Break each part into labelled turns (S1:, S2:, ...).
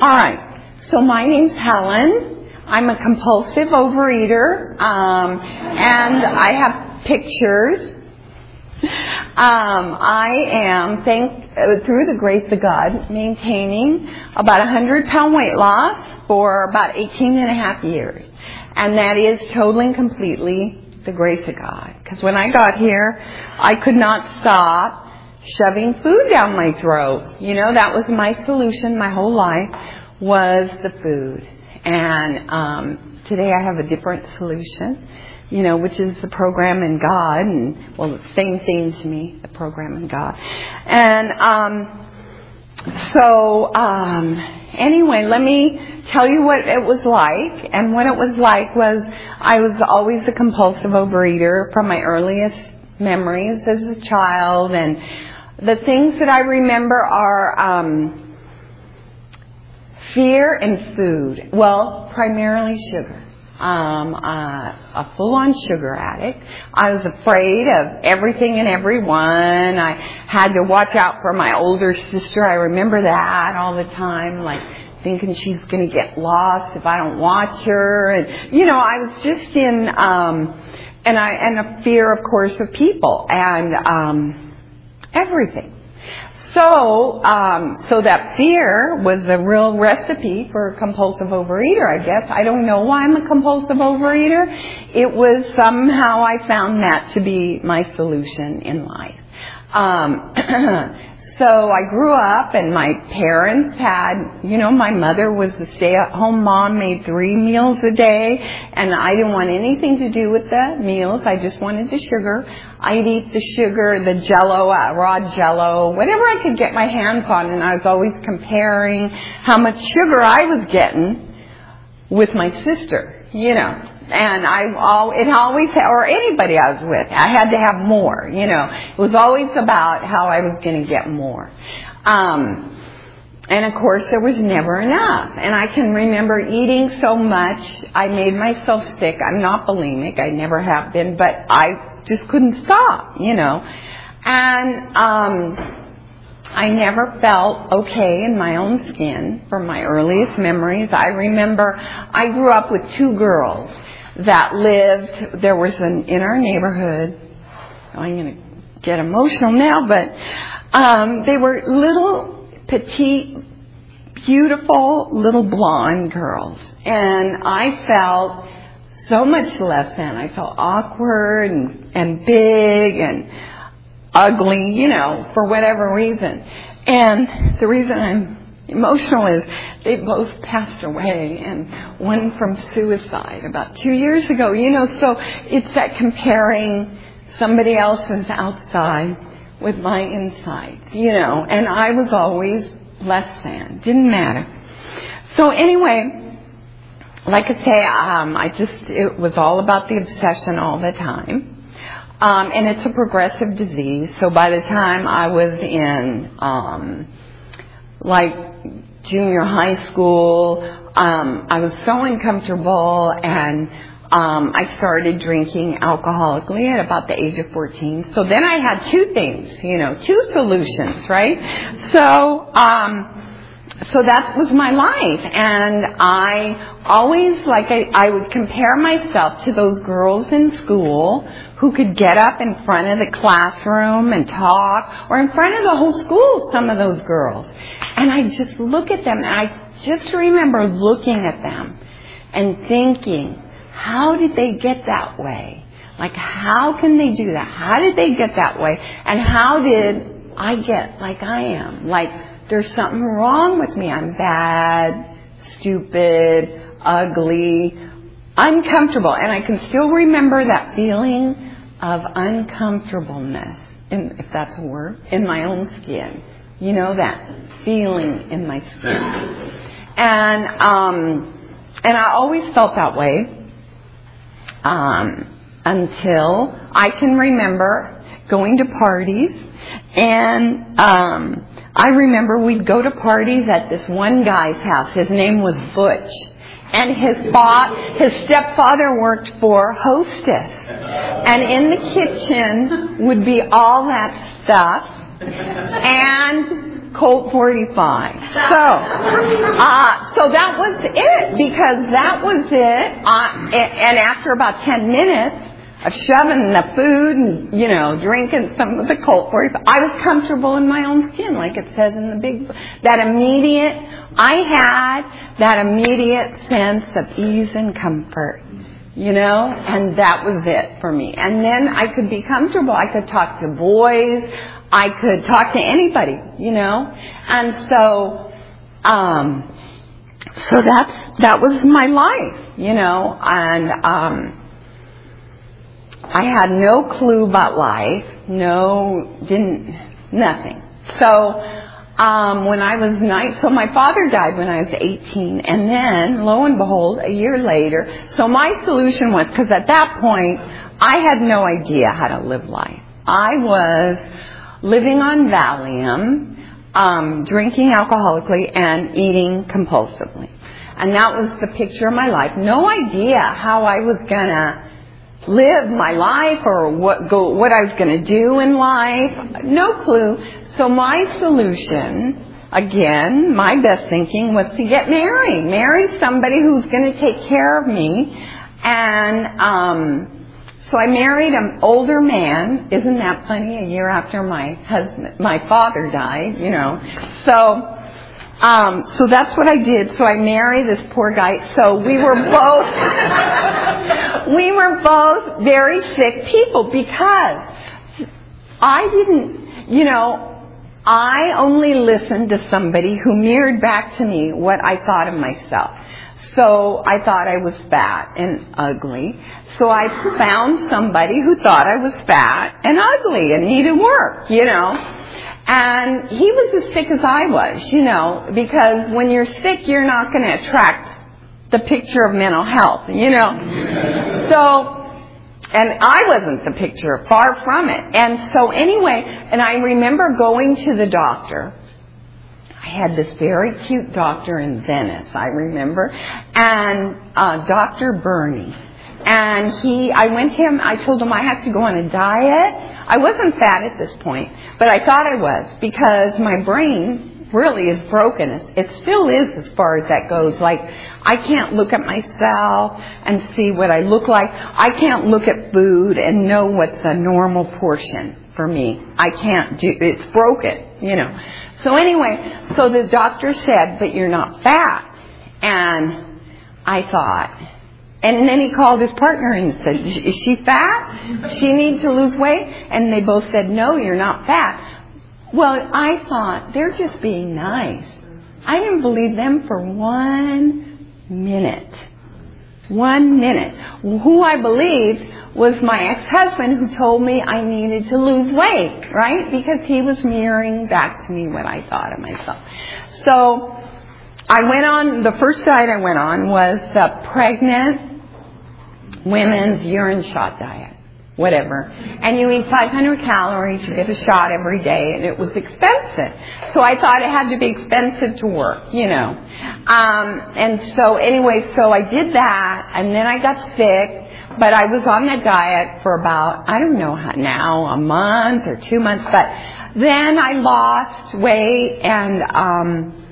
S1: All right. So my name's Helen. I'm a compulsive overeater, um, and I have pictures. Um, I am, thank uh, through the grace of God, maintaining about a hundred pound weight loss for about 18 and a half years, and that is totally and completely the grace of God. Because when I got here, I could not stop shoving food down my throat. You know, that was my solution my whole life was the food. And um, today I have a different solution, you know, which is the program in God, and well, same thing to me, the program in God. And um, so um, anyway, let me tell you what it was like. And what it was like was I was always a compulsive overeater from my earliest memories as a child, and the things that I remember are. Um, Fear and food. Well, primarily sugar. Um, uh, a full-on sugar addict. I was afraid of everything and everyone. I had to watch out for my older sister. I remember that all the time, like thinking she's going to get lost if I don't watch her. And you know, I was just in, um, and I and a fear, of course, of people and um, everything. So, um, so that fear was a real recipe for a compulsive overeater, I guess. I don't know why I'm a compulsive overeater. It was somehow I found that to be my solution in life. Um, so I grew up and my parents had, you know, my mother was a stay-at-home mom, made three meals a day, and I didn't want anything to do with the meals. I just wanted the sugar. I'd eat the sugar, the jello, uh, raw jello, whatever I could get my hands on, and I was always comparing how much sugar I was getting with my sister, you know. And I, all, it always, or anybody I was with, I had to have more, you know. It was always about how I was going to get more. Um, and of course, there was never enough. And I can remember eating so much, I made myself sick. I'm not bulimic, I never have been, but I just couldn't stop, you know. And um, I never felt okay in my own skin from my earliest memories. I remember I grew up with two girls that lived, there was an, in our neighborhood, I'm going to get emotional now, but um, they were little, petite, beautiful little blonde girls. And I felt so much less than. I felt awkward and, and big and ugly, you know, for whatever reason. And the reason I'm emotional is they both passed away and one from suicide about two years ago, you know, so it's that comparing somebody else's outside with my insides, you know, and I was always less than, didn't matter. So anyway, like I say, um, I just, it was all about the obsession all the time. Um, and it's a progressive disease. So by the time I was in, um, like junior high school, um, I was so uncomfortable and um, I started drinking alcoholically at about the age of 14. So then I had two things, you know, two solutions, right? So, um, so that was my life. And I always like I, I would compare myself to those girls in school who could get up in front of the classroom and talk or in front of the whole school some of those girls. And I just look at them and I just remember looking at them and thinking how did they get that way? Like how can they do that? How did they get that way? And how did I get like I am? Like there's something wrong with me. I'm bad, stupid, ugly, uncomfortable. And I can still remember that feeling of uncomfortableness, in, if that's a word, in my own skin. You know, that feeling in my skin. And, um, and I always felt that way, um, until I can remember going to parties and, um, I remember we'd go to parties at this one guy's house. His name was Butch. And his fa- his stepfather worked for Hostess. And in the kitchen would be all that stuff. And Colt 45. So, uh, so that was it because that was it. Uh, and after about 10 minutes of shoving the food and, you know, drinking some of the Colt 45, I was comfortable in my own skin, like it says in the big, that immediate, I had that immediate sense of ease and comfort you know, and that was it for me. And then I could be comfortable. I could talk to boys. I could talk to anybody, you know, and so, um, so that's that was my life, you know, and um, I had no clue about life, no, didn't, nothing. So um, when I was nine, so my father died when I was 18, and then, lo and behold, a year later, so my solution was, because at that point, I had no idea how to live life. I was living on Valium, um, drinking alcoholically, and eating compulsively. And that was the picture of my life. No idea how I was gonna live my life or what go what I was going to do in life. No clue. So my solution, again, my best thinking was to get married. Marry somebody who's going to take care of me. And um, so I married an older man. Isn't that funny? A year after my husband, my father died, you know. So. Um, so that's what I did. So I married this poor guy. So we were both, we were both very sick people because I didn't, you know, I only listened to somebody who mirrored back to me what I thought of myself. So I thought I was fat and ugly. So I found somebody who thought I was fat and ugly and needed work, you know. And he was as sick as I was, you know, because when you're sick, you're not going to attract the picture of mental health, you know. So and I wasn't the picture, far from it. And so anyway, and I remember going to the doctor. I had this very cute doctor in Venice, I remember, and uh, Dr. Burney. And he, I went to him, I told him I have to go on a diet. I wasn't fat at this point, but I thought I was because my brain really is broken. It still is as far as that goes. Like, I can't look at myself and see what I look like. I can't look at food and know what's a normal portion for me. I can't do, it's broken, you know. So anyway, so the doctor said, but you're not fat. And I thought, and then he called his partner and said, is she fat? She needs to lose weight? And they both said, no, you're not fat. Well, I thought they're just being nice. I didn't believe them for one minute. One minute. Who I believed was my ex-husband who told me I needed to lose weight, right? Because he was mirroring back to me what I thought of myself. So, I went on, the first diet I went on was the pregnant women's urine shot diet whatever. And you eat 500 calories, you get a shot every day, and it was expensive. So I thought it had to be expensive to work, you know. Um, and so anyway, so I did that, and then I got sick, but I was on that diet for about, I don't know how now, a month or two months, but then I lost weight and, um,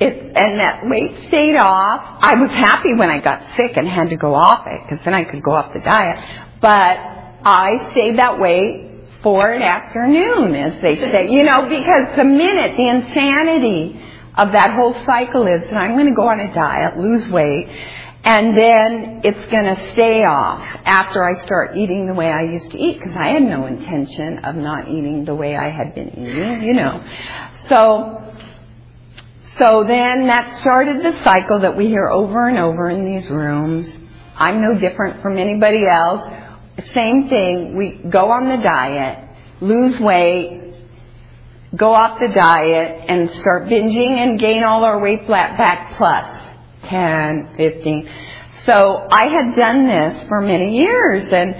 S1: it, and that weight stayed off. I was happy when I got sick and had to go off it because then I could go off the diet. But I stayed that way for an afternoon, as they say, you know, because the minute, the insanity of that whole cycle is that I'm going to go on a diet, lose weight, and then it's going to stay off after I start eating the way I used to eat, because I had no intention of not eating the way I had been eating, you know. So, so then that started the cycle that we hear over and over in these rooms. I'm no different from anybody else same thing. We go on the diet, lose weight, go off the diet, and start binging and gain all our weight back plus 10, 15. So I had done this for many years and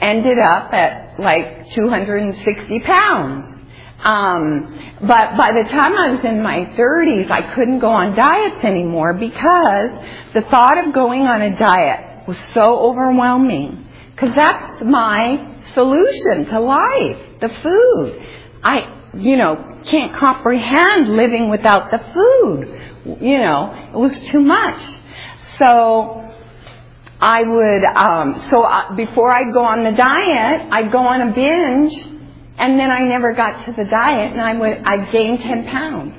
S1: ended up at like 260 pounds. Um, but by the time I was in my 30s, I couldn't go on diets anymore because the thought of going on a diet was so overwhelming because that's my solution to life, the food. I, you know, can't comprehend living without the food. You know, it was too much. So I would, um, so I, before I'd go on the diet, I'd go on a binge, and then I never got to the diet, and I would, I gained 10 pounds.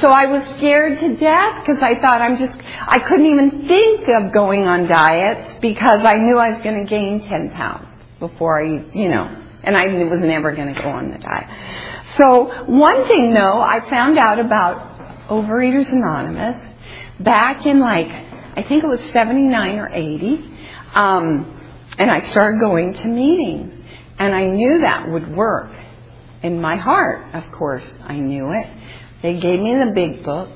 S1: So I was scared to death because I thought I'm just, I couldn't even think of going on diets because I knew I was going to gain 10 pounds before I, you know, and I was never going to go on the diet. So one thing though, I found out about Overeaters Anonymous back in like, I think it was 79 or 80, um, and I started going to meetings. And I knew that would work. In my heart, of course, I knew it. They gave me the big book.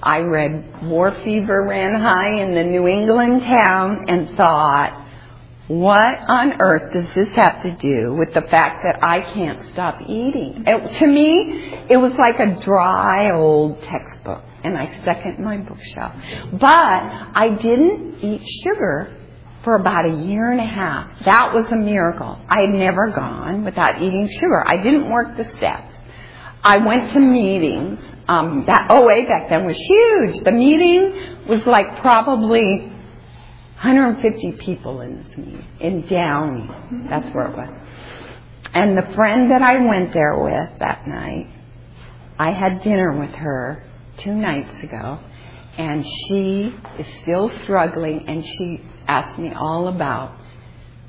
S1: I read War Fever Ran High in the New England town and thought, what on earth does this have to do with the fact that I can't stop eating? It, to me, it was like a dry old textbook, and I stuck it in my bookshelf. But I didn't eat sugar for about a year and a half. That was a miracle. I had never gone without eating sugar. I didn't work the steps. I went to meetings. Um, that OA back then was huge. The meeting was like probably 150 people in this meeting in Downey. That's where it was. And the friend that I went there with that night, I had dinner with her two nights ago, and she is still struggling, and she asked me all about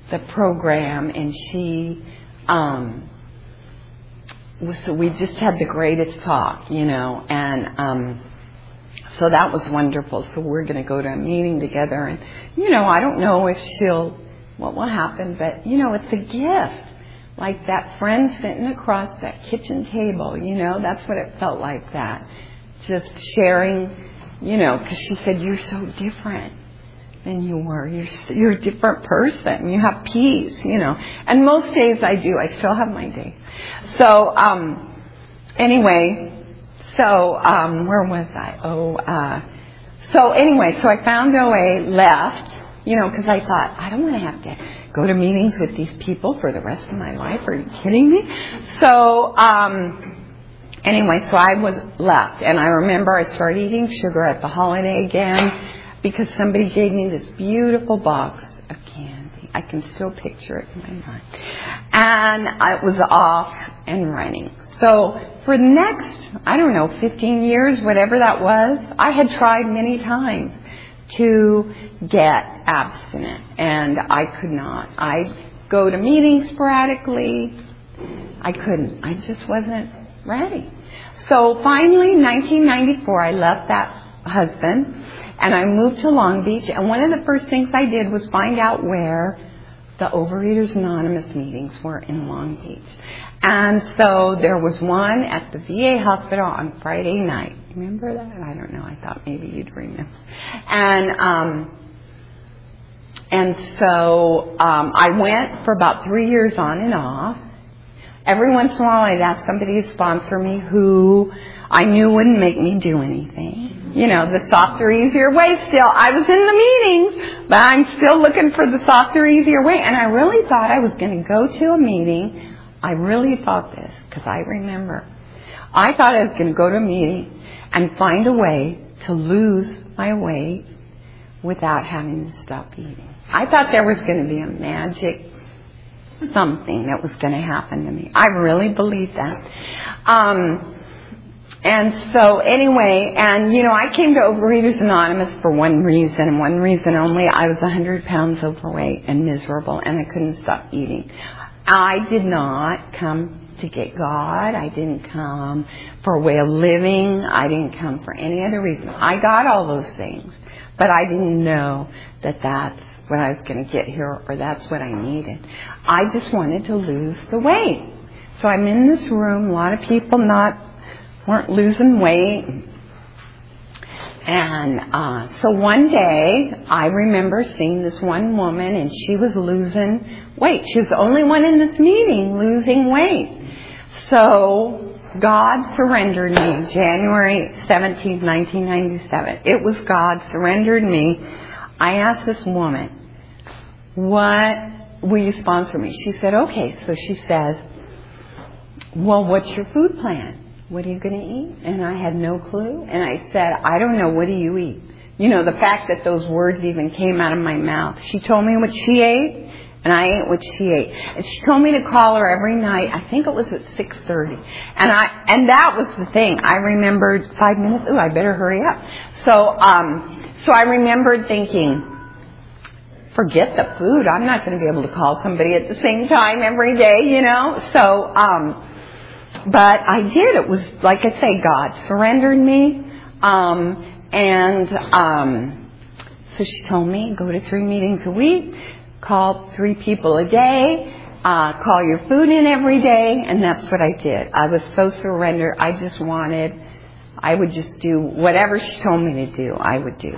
S1: the program, and she, um, was, So we just had the greatest talk, you know, and um, so that was wonderful. So we're going to go to a meeting together, and you know, I don't know if she'll, what will happen, but you know, it's a gift. Like that friend sitting across that kitchen table, you know, that's what it felt like that. Just sharing, you know, because she said, you're so different than you were. You're, you're a different person. You have peace, you know. And most days I do. I still have my days. So, um, anyway, so, um, where was I? Oh, uh, so anyway, so I found OA, left, you know, because I thought, I don't want to have to go to meetings with these people for the rest of my life. Are you kidding me? So, um, anyway, so I was left. And I remember I started eating sugar at the holiday again because somebody gave me this beautiful box of candy. I can still picture it in my mind. And I was off and running. So for the next, I don't know, 15 years, whatever that was, I had tried many times to get abstinent and I could not. I'd go to meetings sporadically. I couldn't. I just wasn't ready. So finally, 1994, I left that husband and I moved to Long Beach. And one of the first things I did was find out where the Overeaters Anonymous meetings were in Long Beach. And so there was one at the VA hospital on Friday night. Remember that? I don't know. I thought maybe you'd remember. And um, and so um, I went for about three years on and off. Every once in a while, I'd ask somebody to sponsor me who I knew wouldn't make me do anything. You know, the softer, easier way still. I was in the meetings, but I'm still looking for the softer, easier way. And I really thought I was going to go to a meeting I really thought this because I remember. I thought I was going to go to a meeting and find a way to lose my weight without having to stop eating. I thought there was going to be a magic something that was going to happen to me. I really believed that. Um, and so anyway, and you know, I came to Overeaters Anonymous for one reason and one reason only. I was 100 pounds overweight and miserable and I couldn't stop eating. I did not come to get God. I didn't come for a way of living. I didn't come for any other reason. I got all those things, but I didn't know that that's what I was going to get here or that's what I needed. I just wanted to lose the weight. So I'm in this room, a lot of people not, weren't losing weight. And uh, so one day, I remember seeing this one woman, and she was losing weight. She was the only one in this meeting losing weight. So God surrendered me January 17, 1997. It was God surrendered me. I asked this woman, "What will you sponsor me?" She said, "Okay." So she says, well, what's your food plan? What are you going to eat? And I had no clue. And I said, I don't know. What do you eat? You know, the fact that those words even came out of my mouth. She told me what she ate, and I ate what she ate. And she told me to call her every night. I think it was at 6:30. And I and that was the thing. I remembered 5 minutes. Ooh, I better hurry up. So um so I remembered thinking forget the food. I'm not going to be able to call somebody at the same time every day, you know. So um but I did. It was like I say God surrendered me. Um and um, so she told me, go to three meetings a week, call three people a day, uh, call your food in every day, and that's what I did. I was so surrendered. I just wanted, I would just do whatever she told me to do, I would do.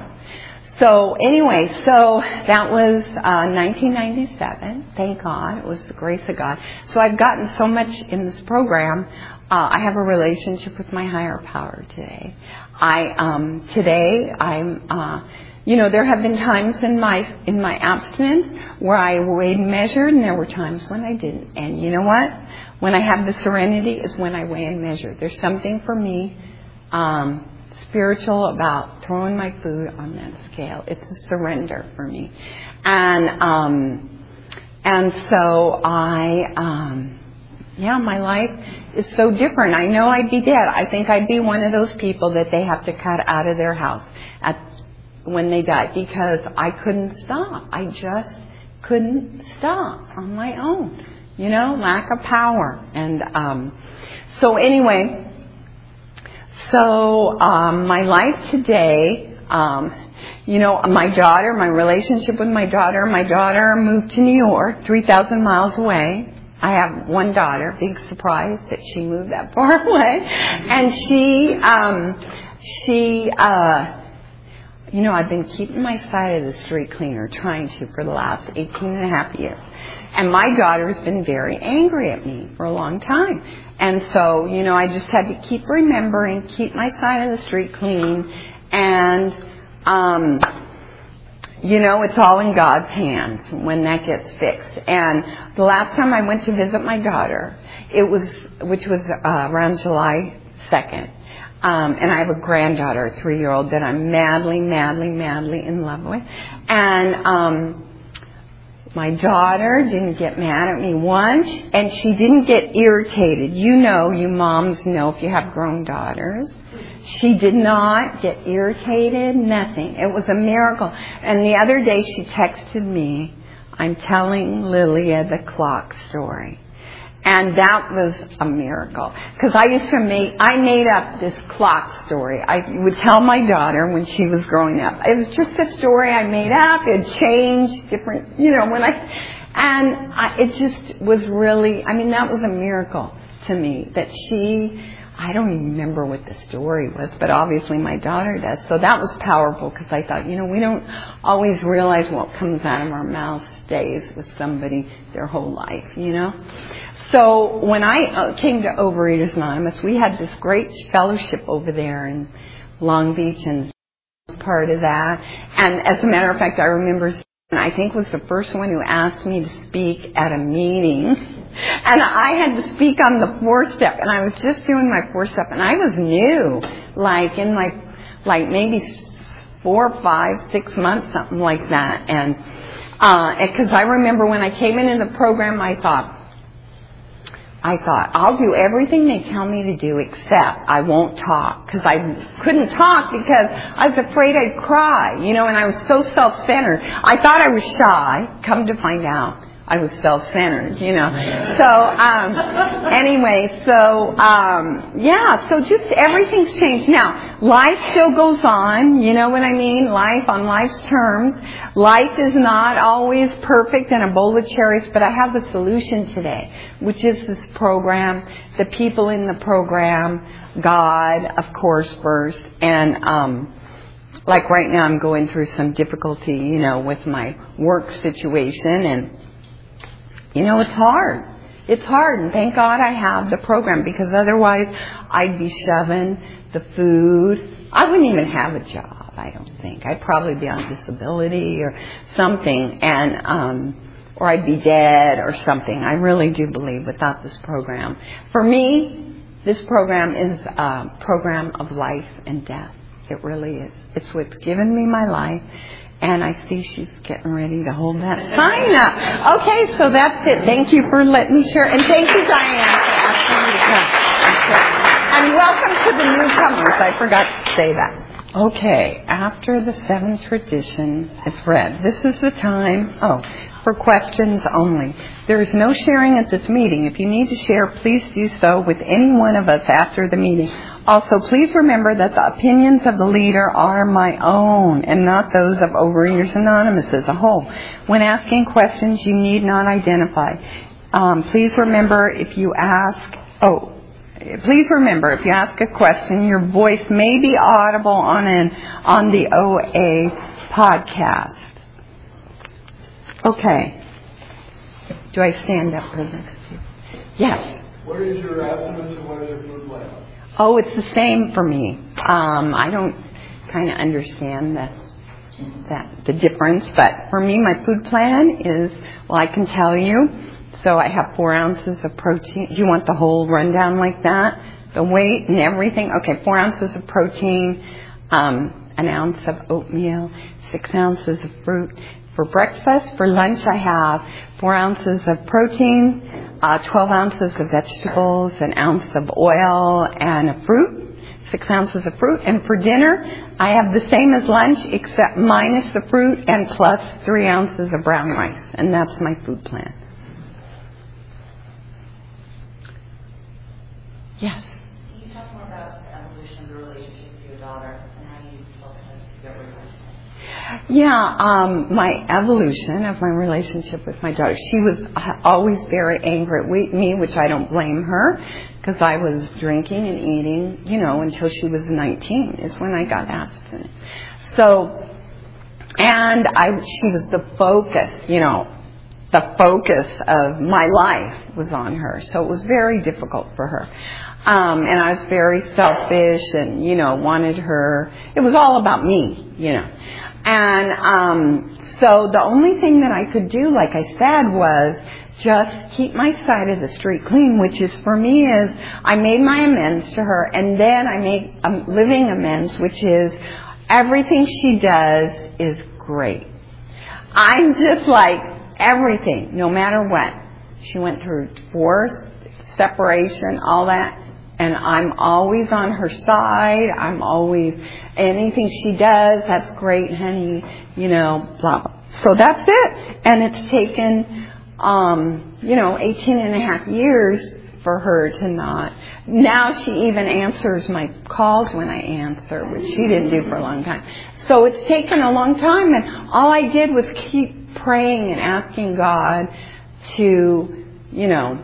S1: So anyway, so that was uh, 1997. Thank God, it was the grace of God. So I've gotten so much in this program. Uh, I have a relationship with my higher power today. I um, today I'm. Uh, you know, there have been times in my in my abstinence where I weighed and measured, and there were times when I didn't. And you know what? When I have the serenity is when I weigh and measure. There's something for me um, spiritual about throwing my food on that scale. It's a surrender for me, and um, and so I. Um, yeah, my life is so different. I know I'd be dead. I think I'd be one of those people that they have to cut out of their house at when they die because I couldn't stop. I just couldn't stop on my own. You know, lack of power. And um so anyway, so um my life today um you know, my daughter, my relationship with my daughter, my daughter moved to New York, 3,000 miles away. I have one daughter, big surprise that she moved that far away. And she, um, she, uh, you know, I've been keeping my side of the street cleaner, trying to for the last 18 and a half years. And my daughter has been very angry at me for a long time. And so, you know, I just had to keep remembering, keep my side of the street clean, and, um, you know, it's all in God's hands when that gets fixed. And the last time I went to visit my daughter, it was, which was uh, around July 2nd. Um, and I have a granddaughter, a three-year-old, that I'm madly, madly, madly in love with. And um, my daughter didn't get mad at me once, and she didn't get irritated. You know, you moms know if you have grown daughters. She did not get irritated, nothing. It was a miracle. And the other day she texted me, I'm telling Lilia the clock story. And that was a miracle. Because I used to make, I made up this clock story. I would tell my daughter when she was growing up. It was just a story I made up. It changed different, you know, when I, and I, it just was really, I mean, that was a miracle to me that she, I don't even remember what the story was, but obviously my daughter does. So that was powerful because I thought, you know, we don't always realize what comes out of our mouth stays with somebody their whole life, you know? So when I uh, came to Overeaters Anonymous, we had this great fellowship over there in Long Beach and was part of that. And as a matter of fact, I remember I think was the first one who asked me to speak at a meeting and I had to speak on the four step, and I was just doing my four step, and I was new, like in like, like maybe four, five, six months, something like that. And, uh, cause I remember when I came in in the program, I thought, I thought, I'll do everything they tell me to do except I won't talk. Cause I couldn't talk because I was afraid I'd cry, you know, and I was so self-centered. I thought I was shy, come to find out. I was self-centered, you know. So, um, anyway, so, um, yeah, so just everything's changed. Now, life still goes on, you know what I mean? Life on life's terms. Life is not always perfect and a bowl of cherries, but I have the solution today, which is this program, the people in the program, God, of course, first, and, um, like right now I'm going through some difficulty, you know, with my work situation and you know, it's hard. It's hard, and thank God I have the program because otherwise I'd be shoving the food. I wouldn't even have a job, I don't think. I'd probably be on disability or something. And um or I'd be dead or something. I really do believe without this program. For me, this program is a program of life and death. It really is. It's what's given me my life. And I see she's getting ready to hold that sign up. Okay, so that's it. Thank you for letting me share. And thank you, Diane, for asking me to come. And welcome to the newcomers. I forgot to say that. Okay, after the seventh tradition is read, this is the time, oh, for questions only. There is no sharing at this meeting. If you need to share, please do so with any one of us after the meeting. Also, please remember that the opinions of the leader are my own and not those of Overeaters Anonymous as a whole. When asking questions, you need not identify. Um, please remember if you ask, oh, please remember if you ask a question, your voice may be audible on an on the OA podcast. Okay. Do I stand up for this? Yes.
S2: What is your abstinence and what is your food plan?
S1: Oh, it's the same for me. Um, I don't kind of understand the that the difference, but for me, my food plan is well, I can tell you. So I have four ounces of protein. Do you want the whole rundown like that? The weight and everything? Okay, four ounces of protein, um, an ounce of oatmeal, six ounces of fruit. For breakfast, for lunch, I have four ounces of protein, uh, 12 ounces of vegetables, an ounce of oil, and a fruit, six ounces of fruit. And for dinner, I have the same as lunch, except minus the fruit and plus three ounces of brown rice. And that's my food plan. Yes.
S3: Can you talk more about the evolution of the relationship with your daughter and how you felt to get rid of her?
S1: Yeah, um, my evolution of my relationship with my daughter. She was always very angry at me, which I don't blame her, because I was drinking and eating, you know, until she was 19 is when I got abstinent. So, and I, she was the focus, you know, the focus of my life was on her. So it was very difficult for her. Um, and I was very selfish and, you know, wanted her, it was all about me, you know. And, um, so the only thing that I could do, like I said, was just keep my side of the street clean, which is for me is I made my amends to her and then I made a living amends, which is everything she does is great. I'm just like everything, no matter what. She went through divorce, separation, all that and I'm always on her side. I'm always anything she does, that's great, honey. You know, blah blah. So that's it. And it's taken, um, you know, 18 and a half years for her to not. Now she even answers my calls when I answer, which she didn't do for a long time. So it's taken a long time, and all I did was keep praying and asking God to, you know,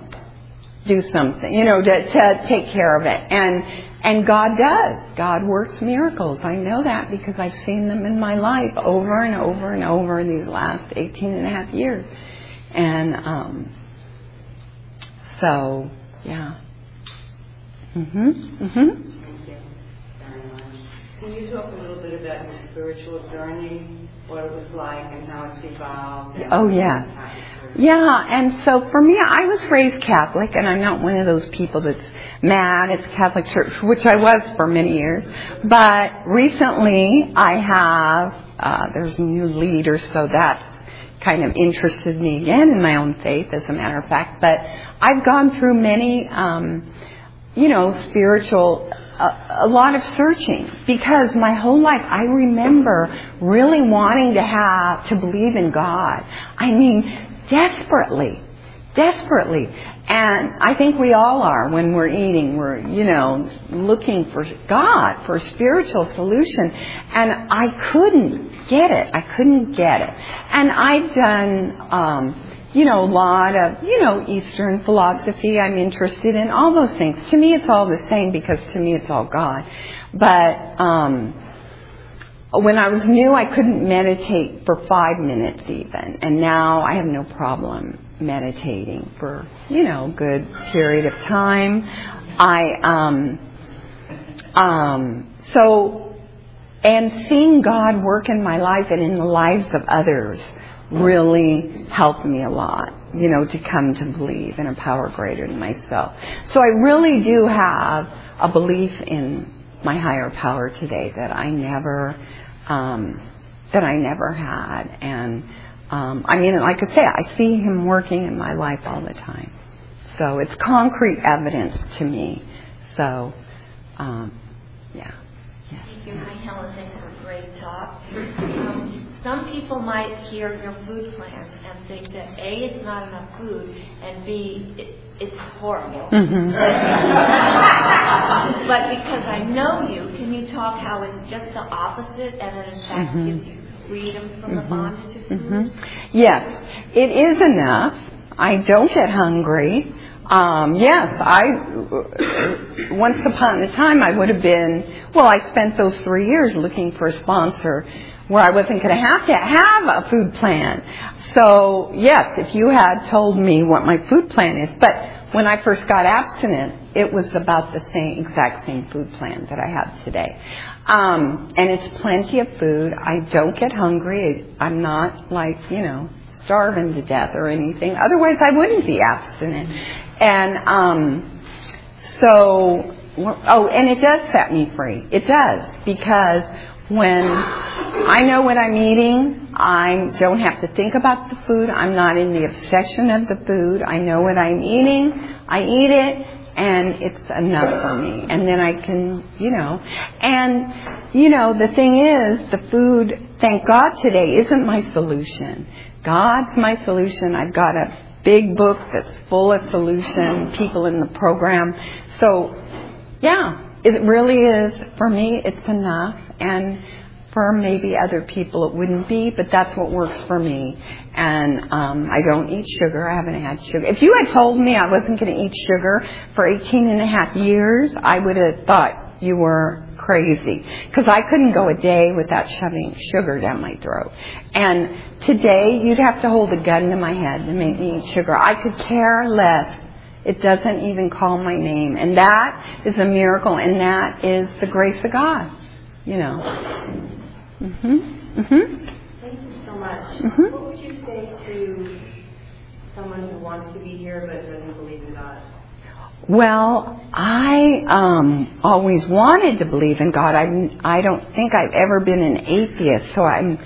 S1: do something, you know, to, to take care of it. And, and God does. God works miracles. I know that because I've seen them in my life over and over and over these last 18 and a half years. And, um, so, yeah. Mhm. Mhm.
S4: Can you talk a little bit about your spiritual journey, what it was like, and how it's evolved?
S1: Oh, yes. Yeah, and so for me, I was raised Catholic, and I'm not one of those people that's mad at the Catholic Church, which I was for many years. But recently, I have, uh, there's new leaders, so that's kind of interested me again in my own faith, as a matter of fact. But I've gone through many, um, you know, spiritual, a, lot of searching because my whole life I remember really wanting to have, to believe in God. I mean, desperately, desperately. And I think we all are when we're eating. We're, you know, looking for God, for a spiritual solution. And I couldn't get it. I couldn't get it. And I've done, um, you know, a lot of, you know, Eastern philosophy I'm interested in, all those things. To me it's all the same because to me it's all God. But, um, when I was new, I couldn't meditate for five minutes even, and now I have no problem meditating for you know good period of time. I um um so and seeing God work in my life and in the lives of others really helped me a lot, you know, to come to believe in a power greater than myself. So I really do have a belief in my higher power today that I never, um, that I never had. And, um, I mean, like I say, I see him working in my life all the time. So it's concrete evidence to me. So, um, yeah. Yes.
S5: Thank you. Hi, Helen. Thanks for a great talk. Some people might hear your food plan and think that A, it's not enough food, and B, it, it's horrible.
S1: Mm-hmm.
S5: but because I know you, can you talk how it's just the opposite and that in fact
S1: Mhm.
S5: gives you freedom from the
S1: Mhm.
S5: bondage of food?
S1: hmm Yes, it is enough. I don't get hungry. Um, yes, I once upon a time I would have been. Well, I spent those three years looking for a sponsor where I wasn't going to have to have a food plan. So yes, if you had told me what my food plan is, but when I first got abstinent, it was about the same exact same food plan that I have today. Um, and it's plenty of food. I don't get hungry. I'm not like you know starving to death or anything. Otherwise, I wouldn't be abstinent. And um, so, oh, and it does set me free. It does because when I know what I'm eating, I don't have to think about the food. I'm not in the obsession of the food. I know what I'm eating. I eat it, and it's enough for me. And then I can, you know, and you know, the thing is, the food. Thank God today isn't my solution. God's my solution. I've got a big book that's full of solution, people in the program. So, yeah, it really is, for me, it's enough. And for maybe other people it wouldn't be, but that's what works for me. And um, I don't eat sugar. I haven't had sugar. If you had told me I wasn't going to eat sugar for 18 and a half years, I would have thought you were crazy. Because I couldn't go a day without shoving sugar down my throat. And today, you'd have to hold a gun to my head to make me eat sugar. I could care less. It doesn't even call my name. And that is a miracle, and that is the grace of God. You know. Mhm. Mhm.
S4: Thank you so much.
S1: Mhm.
S4: What would you say to someone who wants to be here but doesn't believe in God?
S1: Well, I um, always wanted to believe in God. I I don't think I've ever been an atheist, so I'm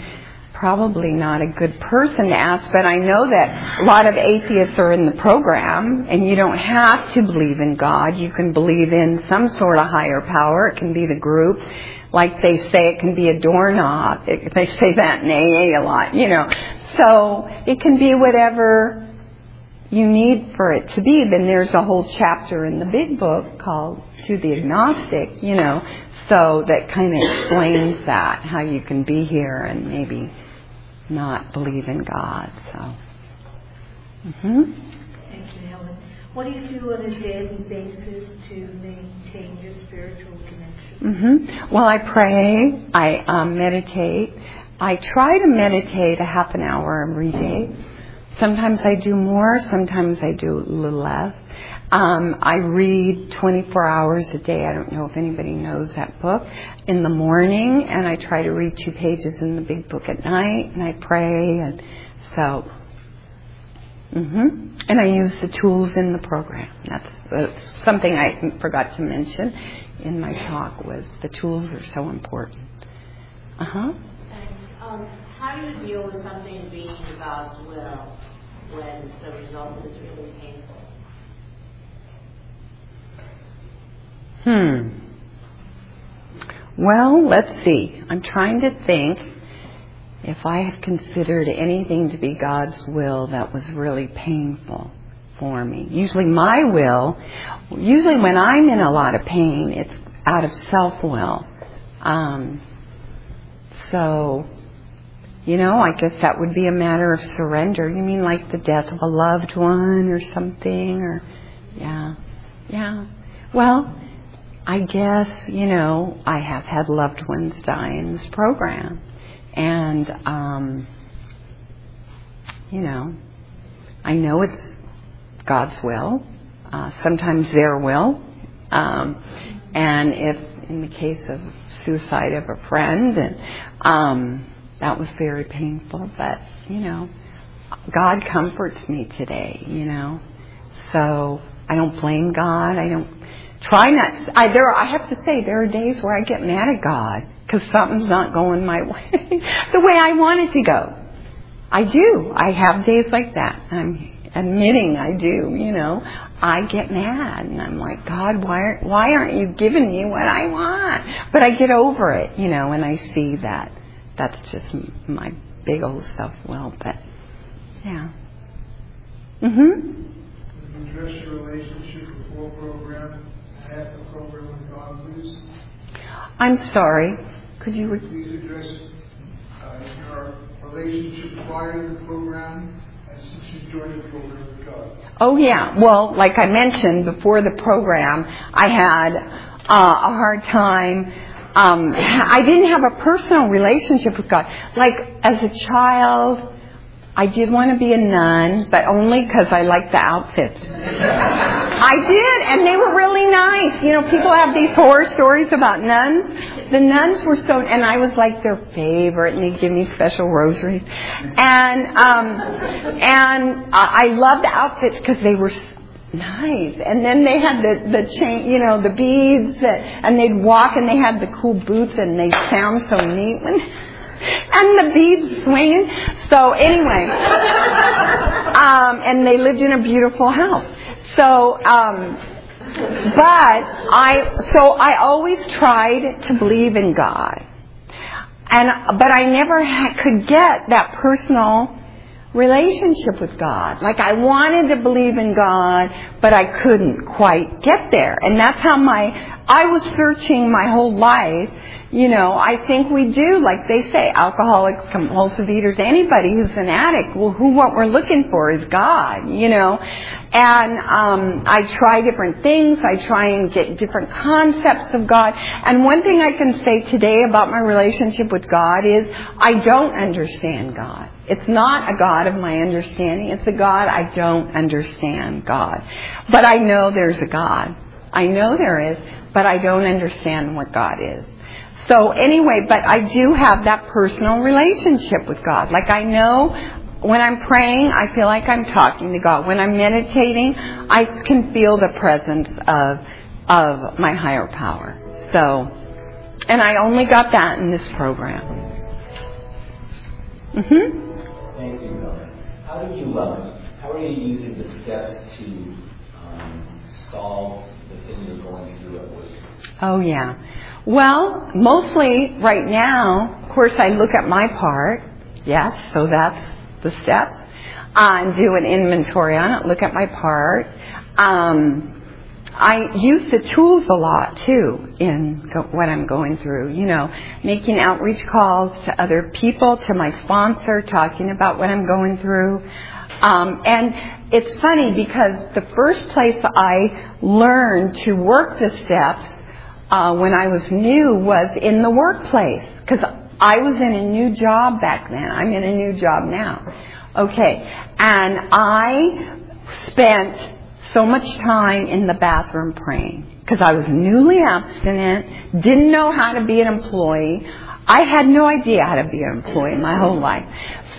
S1: probably not a good person to ask. But I know that a lot of atheists are in the program, and you don't have to believe in God. You can believe in some sort of higher power. It can be the group, like they say, it can be a doorknob. It, they say that in AA a lot, you know. So it can be whatever you need for it to be, then there's a whole chapter in the big book called To the Agnostic, you know, so that kind of explains that, how you can be here and maybe not believe in God, so. hmm
S6: Thank you, Helen. What do you do on a daily basis to maintain your spiritual connection?
S1: hmm Well, I pray, I um, meditate. I try to meditate a half an hour every day. Sometimes I do more, sometimes I do a little less. Um, I read 24 hours a day. I don't know if anybody knows that book. In the morning, and I try to read two pages in the big book at night, and I pray, and so. hmm And I use the tools in the program. That's, that's something I forgot to mention in my talk was the tools are so important. Uh huh.
S7: Um, how do you deal with something being God's will when the result is really painful?
S1: Hmm. Well, let's see. I'm trying to think if I have considered anything to be God's will that was really painful for me. Usually my will, usually when I'm in a lot of pain, it's out of self-will. Um, so, you know, I guess that would be a matter of surrender. You mean like the death of a loved one or something or, yeah, yeah. Well, I guess, you know, I have had loved ones die in this program. And, um, you know, I know it's God's will, uh, sometimes their will. Um, and if, in the case of suicide of a friend, and um, that was very painful, but you know, God comforts me today, you know. So I don't blame God. I don't try not. I there. I have to say there are days where I get mad at God because something's not going my way, the way I want it to go. I do. I have days like that. I'm admitting I do. You know, I get mad and I'm like, God, why aren't, why aren't you giving me what I want? But I get over it, you know, and I see that that's just my big old self will. But yeah. Mhm.
S2: Can you address your relationship before program, after program with God, please?
S1: I'm sorry. Could you? Re-
S2: Please address uh, your relationship prior to the program and since you joined the program with God.
S1: Oh yeah. Well, like I mentioned before the program, I had uh, a hard time. Um, I didn't have a personal relationship with God. Like as a child, I did want to be a nun, but only because I liked the outfits. I did, and they were really nice. You know, people have these horror stories about nuns. The nuns were so, and I was like their favorite, and they'd give me special rosaries. And um, and I loved the outfits because they were nice. And then they had the the chain, you know, the beads, that, and they'd walk, and they had the cool boots, and they sound so neat when and the beads swinging. So anyway, um, and they lived in a beautiful house. So, um, but I, so I always tried to believe in God, and but I never ha- could get that personal relationship with God. Like I wanted to believe in God, but I couldn't quite get there. And that's how my I was searching my whole life. You know, I think we do, like they say, alcoholics, compulsive eaters, anybody who's an addict. Well, who what we're looking for is God. You know, and um, I try different things. I try and get different concepts of God. And one thing I can say today about my relationship with God is I don't understand God. It's not a God of my understanding. It's a God I don't understand God. But I know there's a God. I know there is, but I don't understand what God is. So anyway, but I do have that personal relationship with God. Like I know when I'm praying, I feel like I'm talking to God. When I'm meditating, I can feel the presence of of my higher power. So, and I only got that in this program. Mhm.
S8: How do you, uh, how are you using the steps to um, solve the thing you're going through at work?
S1: Oh yeah. Well, mostly right now, of course, I look at my part. Yes, so that's the steps. And do an inventory on it. Look at my part. Um, I use the tools a lot too in go- what I'm going through. You know, making outreach calls to other people, to my sponsor, talking about what I'm going through. Um, and it's funny because the first place I learned to work the steps uh, when I was new was in the workplace because I was in a new job back then. I'm in a new job now. Okay, and I spent so much time in the bathroom praying because I was newly abstinent, didn't know how to be an employee. I had no idea how to be an employee my whole life.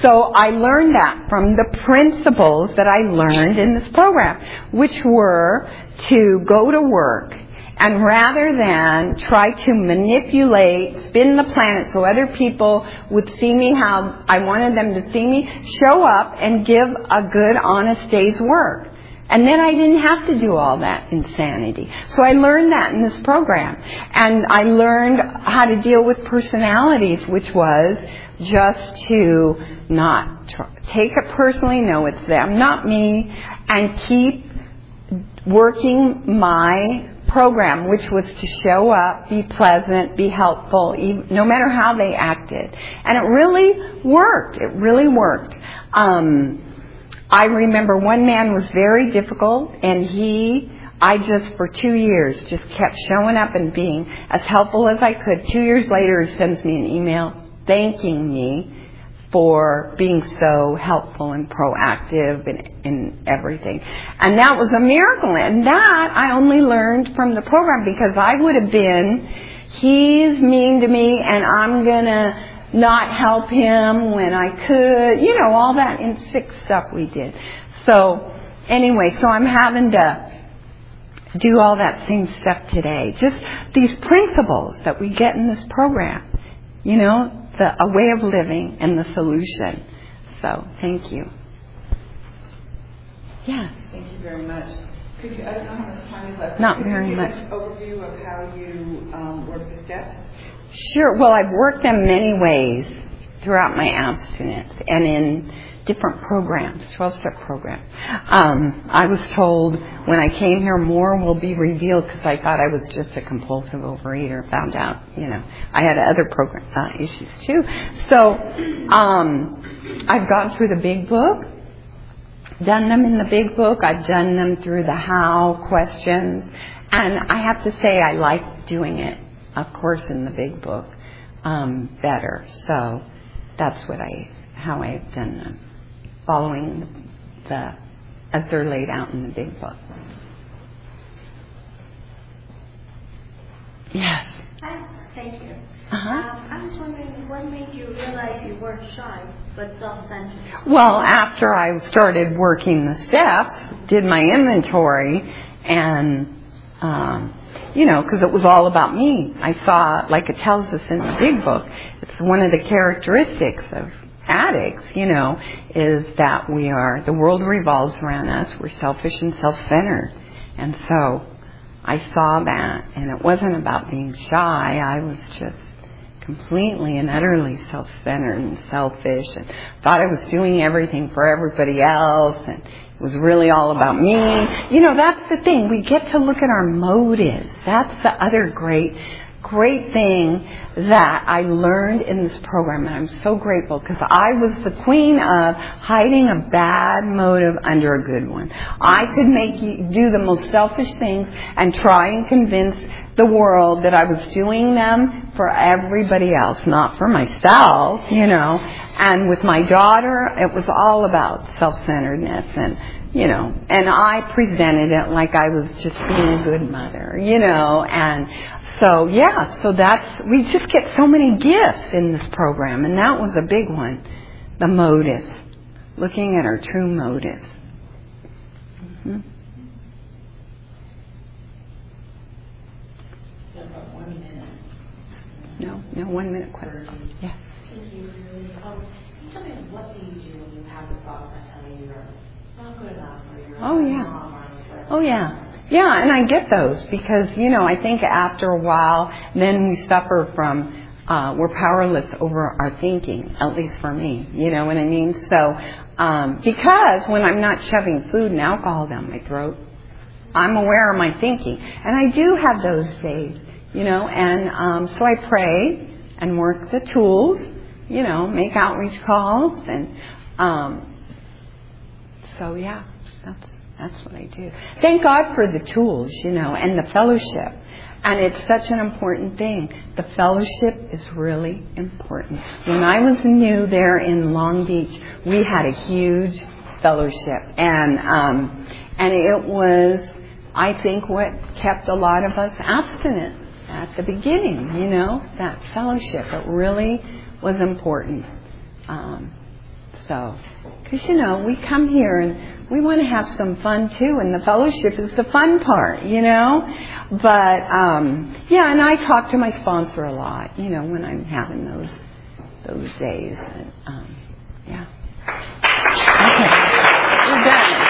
S1: So I learned that from the principles that I learned in this program, which were to go to work and rather than try to manipulate, spin the planet so other people would see me how I wanted them to see me, show up and give a good, honest day's work. And then I didn't have to do all that insanity. So I learned that in this program. And I learned how to deal with personalities, which was just to not tr- take it personally, know it's them, not me, and keep working my program, which was to show up, be pleasant, be helpful, even, no matter how they acted. And it really worked. It really worked. Um, I remember one man was very difficult, and he, I just for two years just kept showing up and being as helpful as I could. Two years later, he sends me an email thanking me for being so helpful and proactive in, in everything. And that was a miracle. And that I only learned from the program because I would have been, he's mean to me and I'm gonna not help him when I could, you know, all that in sick stuff we did. So anyway, so I'm having to do all that same stuff today. Just these principles that we get in this program, you know, the a way of living and the solution. So thank you. Yes.
S9: Thank you very much. Could you, I don't know how much time is left.
S1: Not very
S9: you give
S1: much.
S9: overview of how you um, work the steps?
S1: Sure. Well, I've worked them many ways throughout my abstinence and in different programs, 12 step program. Um, I was told when I came here more will be revealed because I thought I was just a compulsive overeater. Found out, you know, I had other program uh, issues too. So um, I've gone through the big book, done them in the big book. I've done them through the how questions, and I have to say I like doing it, of course, in the big book um, better. So that's what I how I've done them, following the as they're laid out in the big book. Yes.
S6: Hi, thank you.
S1: Uh-huh.
S6: Um, I was wondering what made you realize you weren't shy, but self-centered?
S1: Well, after I started working the steps, did my inventory, and um, you know, because it was all about me. I saw, like it tells us in the big book, it's one of the characteristics of addicts, you know, is that we are the world revolves around us. We're selfish and self-centered, and so I saw that, and it wasn't about being shy. I was just completely and utterly self-centered and selfish and thought I was doing everything for everybody else and it was really all about me. You know, that's the thing. We get to look at our motives. That's the other great, great thing that I learned in this program and I'm so grateful because I was the queen of hiding a bad motive under a good one. I could make you do the most selfish things and try and convince the world that I was doing them for everybody else, not for myself, you know. And with my daughter, it was all about self-centeredness and, you know, and I presented it like I was just being a good mother, you know, and so yeah, so that's, we just get so many gifts in this program and that was a big one. The motives. Looking at our true motives. hmm No, no, one minute question. Yes.
S3: Thank you. Can you tell me what do you do when you have the thoughts that tell you you're not good enough or you're
S1: Oh, yeah.
S3: mom or whatever?
S1: Oh yeah. Yeah, and I get those because, you know, I think after a while, then we suffer from, uh, we're powerless over our thinking, at least for me, you know what I mean? So, um, because when I'm not shoving food and alcohol down my throat, I'm aware of my thinking. And I do have those days, you know, and, um, so I pray and work the tools, you know, make outreach calls and, um, so yeah, that's that's what I do. Thank God for the tools, you know, and the fellowship. And it's such an important thing. The fellowship is really important. When I was new there in Long Beach, we had a huge fellowship, and um, and it was, I think, what kept a lot of us abstinent at the beginning. You know, that fellowship. It really was important. Um, so, because you know, we come here and we want to have some fun too, and the fellowship is the fun part, you know. But um, yeah, and I talk to my sponsor a lot, you know, when I'm having those those days. And, um, yeah. Okay, we're done.